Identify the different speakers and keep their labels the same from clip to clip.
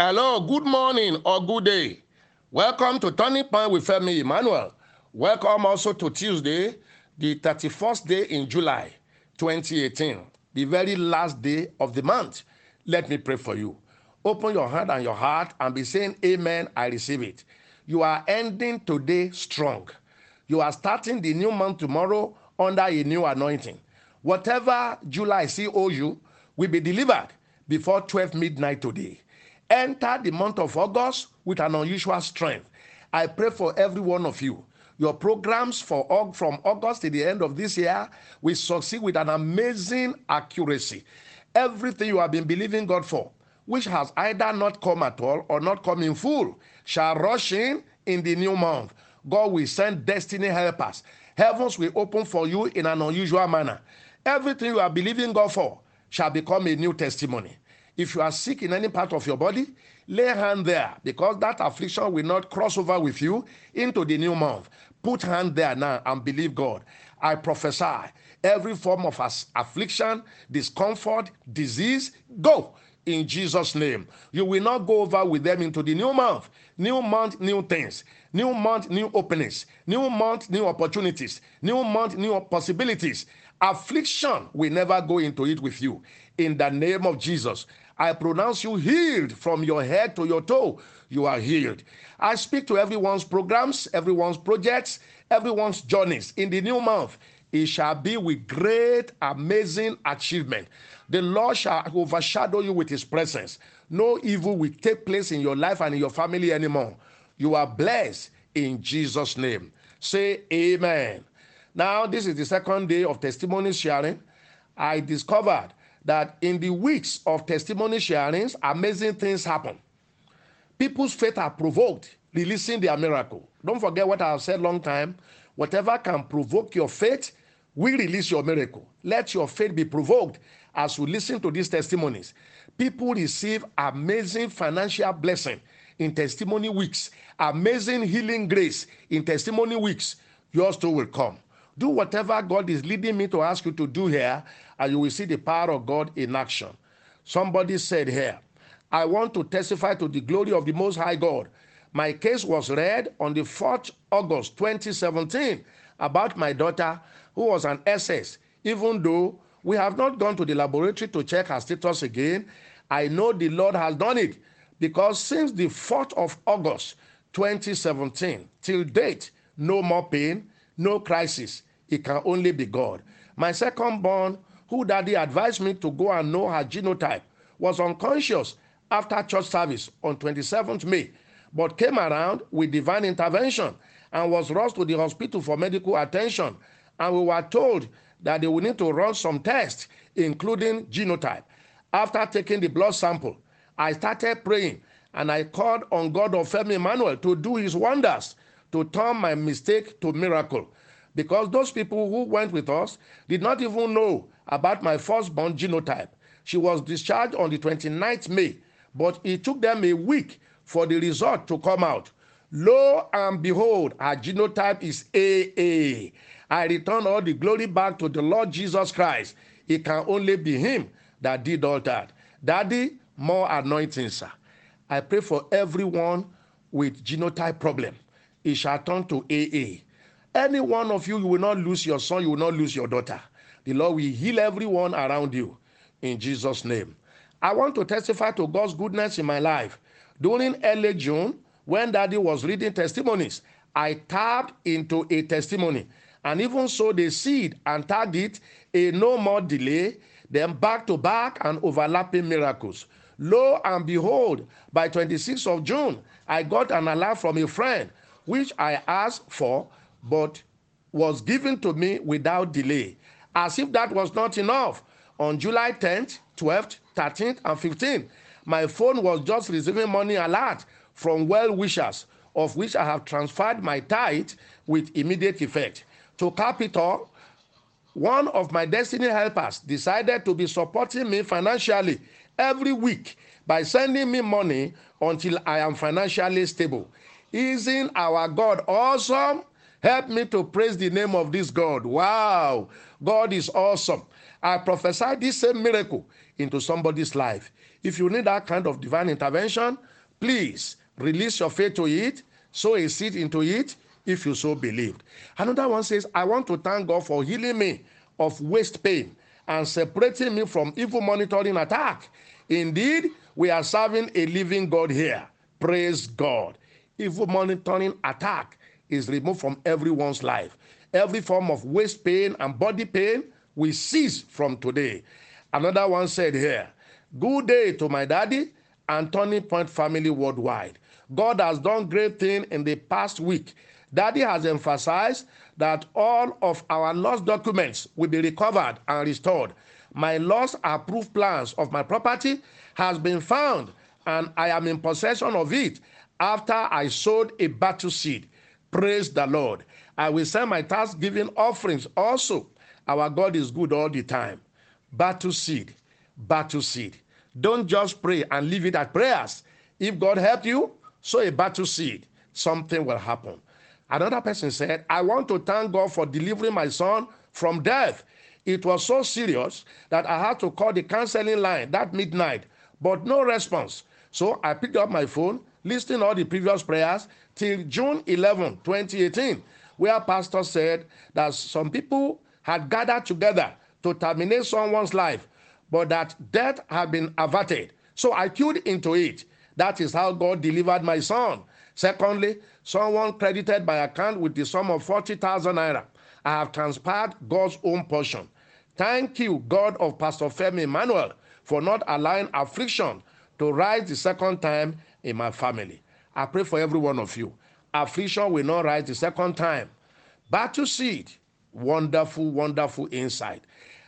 Speaker 1: Hello, good morning or good day. Welcome to Turning Point with Femi Emmanuel. Welcome also to Tuesday, the 31st day in July 2018, the very last day of the month. Let me pray for you. Open your hand and your heart and be saying, Amen, I receive it. You are ending today strong. You are starting the new month tomorrow under a new anointing. Whatever July see owe you will be delivered before 12 midnight today. Enter the month of August with an unusual strength. I pray for every one of you. Your programs for from August to the end of this year will succeed with an amazing accuracy. Everything you have been believing God for, which has either not come at all or not come in full, shall rush in in the new month. God will send destiny helpers. Heavens will open for you in an unusual manner. Everything you are believing God for shall become a new testimony. If you are sick in any part of your body, lay hand there because that affliction will not cross over with you into the new month. Put hand there now and believe God. I prophesy every form of affliction, discomfort, disease, go in Jesus' name. You will not go over with them into the new month. New month, new things. New month, new openings. New month, new opportunities. New month, new possibilities. Affliction will never go into it with you. In the name of Jesus, I pronounce you healed from your head to your toe. You are healed. I speak to everyone's programs, everyone's projects, everyone's journeys in the new month. It shall be with great, amazing achievement. The Lord shall overshadow you with his presence. No evil will take place in your life and in your family anymore. You are blessed in Jesus' name. Say amen. Now, this is the second day of testimony sharing. I discovered that in the weeks of testimony sharings, amazing things happen. People's faith are provoked, releasing their miracle. Don't forget what I have said long time. Whatever can provoke your faith will release your miracle. Let your faith be provoked as you listen to these testimonies. People receive amazing financial blessing in testimony weeks, amazing healing grace in testimony weeks. Yours too will come. Do whatever God is leading me to ask you to do here, and you will see the power of God in action. Somebody said here, I want to testify to the glory of the Most High God. My case was read on the 4th August 2017 about my daughter who was an SS. Even though we have not gone to the laboratory to check her status again, I know the Lord has done it because since the 4th of August 2017 till date, no more pain, no crisis. It can only be God. My second born, who daddy advised me to go and know her genotype, was unconscious after church service on 27th May, but came around with divine intervention and was rushed to the hospital for medical attention. And we were told that they will need to run some tests, including genotype. After taking the blood sample, I started praying and I called on God of Femi Emmanuel to do his wonders to turn my mistake to miracle because those people who went with us did not even know about my firstborn genotype. She was discharged on the 29th May, but it took them a week for the result to come out. Lo and behold, her genotype is AA. I return all the glory back to the Lord Jesus Christ. It can only be Him that did all that. Daddy, more anointing, sir. I pray for everyone with genotype problem. It shall turn to AA. Any one of you, you will not lose your son, you will not lose your daughter. The Lord will heal everyone around you in Jesus' name. I want to testify to God's goodness in my life. During early June, when Daddy was reading testimonies, I tapped into a testimony and even sowed the seed and tagged it a no more delay, then back to back and overlapping miracles. Lo and behold, by 26th of June, I got an alert from a friend, which I asked for but was given to me without delay. As if that was not enough, on July 10th, 12th, 13th, and 15th, my phone was just receiving money alert from well wishers, of which I have transferred my tithe with immediate effect. To Capital, one of my destiny helpers decided to be supporting me financially every week by sending me money until I am financially stable. Isn't our God awesome? Help me to praise the name of this God. Wow, God is awesome. I prophesy this same miracle into somebody's life. If you need that kind of divine intervention, please release your faith to it, sow a seed into it if you so believed. Another one says, I want to thank God for healing me of waist pain and separating me from evil monitoring attack. Indeed, we are serving a living God here. Praise God. Evil monitoring attack is removed from everyone's life. Every form of waist pain and body pain will cease from today. Another one said here, Good day to my daddy and Turning Point family worldwide. God has done great things in the past week. Daddy has emphasized that all of our lost documents will be recovered and restored. My lost approved plans of my property has been found and I am in possession of it after I sowed a battle seed. Praise the Lord. I will send my thanksgiving offerings also. Our God is good all the time. Battle seed, battle seed. Don't just pray and leave it at prayers. If God helped you, sow a battle seed. Something will happen. Another person said, I want to thank God for delivering my son from death. It was so serious that I had to call the counseling line that midnight, but no response. So I picked up my phone, listing all the previous prayers till June 11, 2018, where pastor said that some people had gathered together to terminate someone's life, but that death had been averted. So I tuned into it. That is how God delivered my son. Secondly, someone credited my account with the sum of 40,000 naira. I have transferred God's own portion. Thank you, God of Pastor Femi Emmanuel, for not allowing affliction to rise the second time in my family. I pray for every one of you. Affliction will not rise the second time. Battle seed, wonderful, wonderful insight.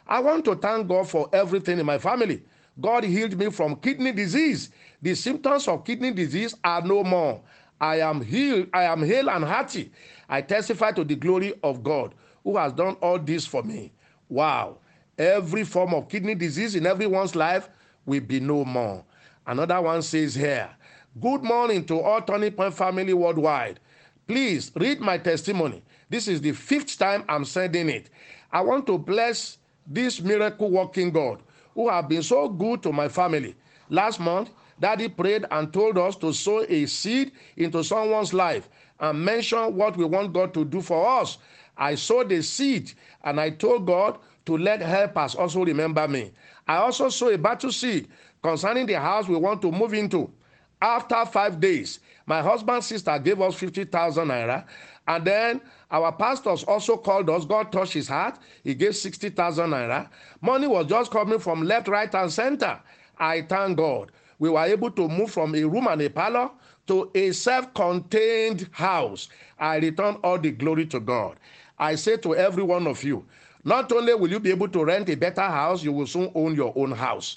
Speaker 1: I want to thank God for everything in my family. God healed me from kidney disease. The symptoms of kidney disease are no more. I am healed, I am hale and hearty. I testify to the glory of God who has done all this for me. Wow. Every form of kidney disease in everyone's life will be no more. Another one says here, Good morning to all Turning Point family worldwide. Please read my testimony. This is the fifth time I'm sending it. I want to bless this miracle working God who have been so good to my family. Last month, Daddy prayed and told us to sow a seed into someone's life and mention what we want God to do for us. I sowed a seed and I told God to let helpers also remember me. I also sowed a battle seed concerning the house we want to move into. After five days, my husband's sister gave us 50,000 naira. And then our pastors also called us. God touched his heart. He gave 60,000 naira. Money was just coming from left, right, and center. I thank God we were able to move from a room and a parlor to a self contained house. I return all the glory to God. I say to every one of you, not only will you be able to rent a better house, you will soon own your own house.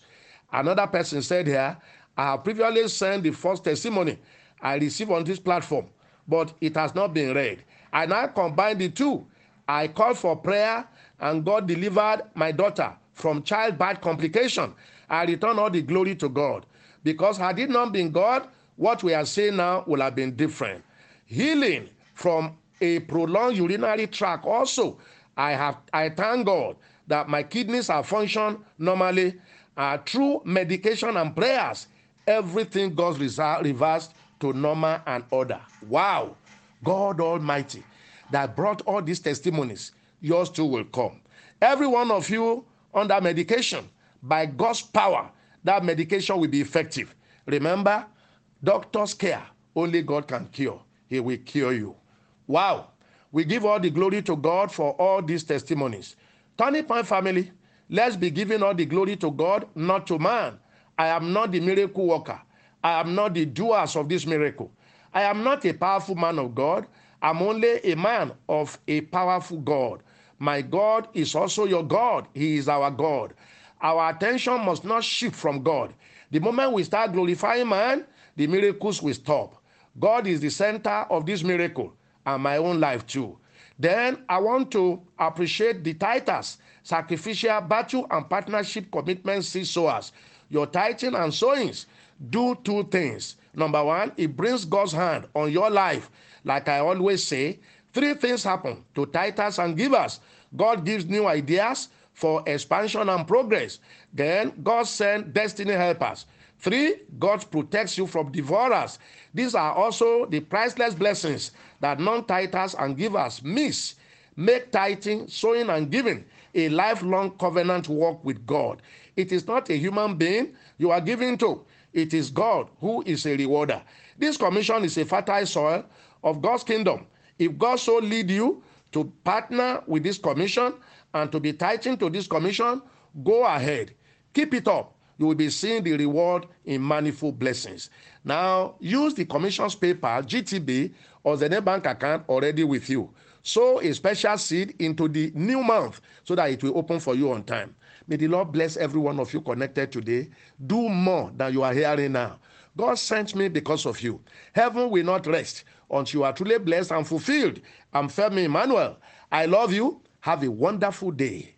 Speaker 1: Another person said here, I have previously sent the first testimony I received on this platform, but it has not been read. I now combine the two. I called for prayer, and God delivered my daughter from childbirth complication. I return all the glory to God. Because had it not been God, what we are saying now would have been different. Healing from a prolonged urinary tract also. I have I thank God that my kidneys are function normally uh, through medication and prayers. Everything God's reversed to normal and order. Wow, God Almighty, that brought all these testimonies. Yours too will come. Every one of you under medication by God's power that medication will be effective. Remember, doctor's care, only God can cure. He will cure you. Wow. We give all the glory to God for all these testimonies. Turning Point family, let's be giving all the glory to God, not to man. I am not the miracle worker. I am not the doers of this miracle. I am not a powerful man of God. I'm only a man of a powerful God. My God is also your God. He is our God. Our attention must not shift from God. The moment we start glorifying man, the miracles will stop. God is the center of this miracle and my own life too. Then I want to appreciate the titers, sacrificial battle and partnership commitment seed sowers. Your tithing and sowings do two things. Number one, it brings God's hand on your life. Like I always say, three things happen to tithers and givers. God gives new ideas, for expansion and progress. Then God sent destiny helpers. Three, God protects you from devourers. These are also the priceless blessings that non tithers and givers miss. Make tithing, sowing, and giving a lifelong covenant walk with God. It is not a human being you are giving to, it is God who is a rewarder. This commission is a fertile soil of God's kingdom. If God so lead you to partner with this commission and to be tithing to this commission, go ahead. Keep it up. You will be seeing the reward in manifold blessings. Now, use the commission's paper, GTB, or the net bank account already with you. Sow a special seed into the new month so that it will open for you on time. May the Lord bless every one of you connected today. Do more than you are hearing now. God sent me because of you. Heaven will not rest until you are truly blessed and fulfilled. I'm Femi Emmanuel. I love you. Have a wonderful day.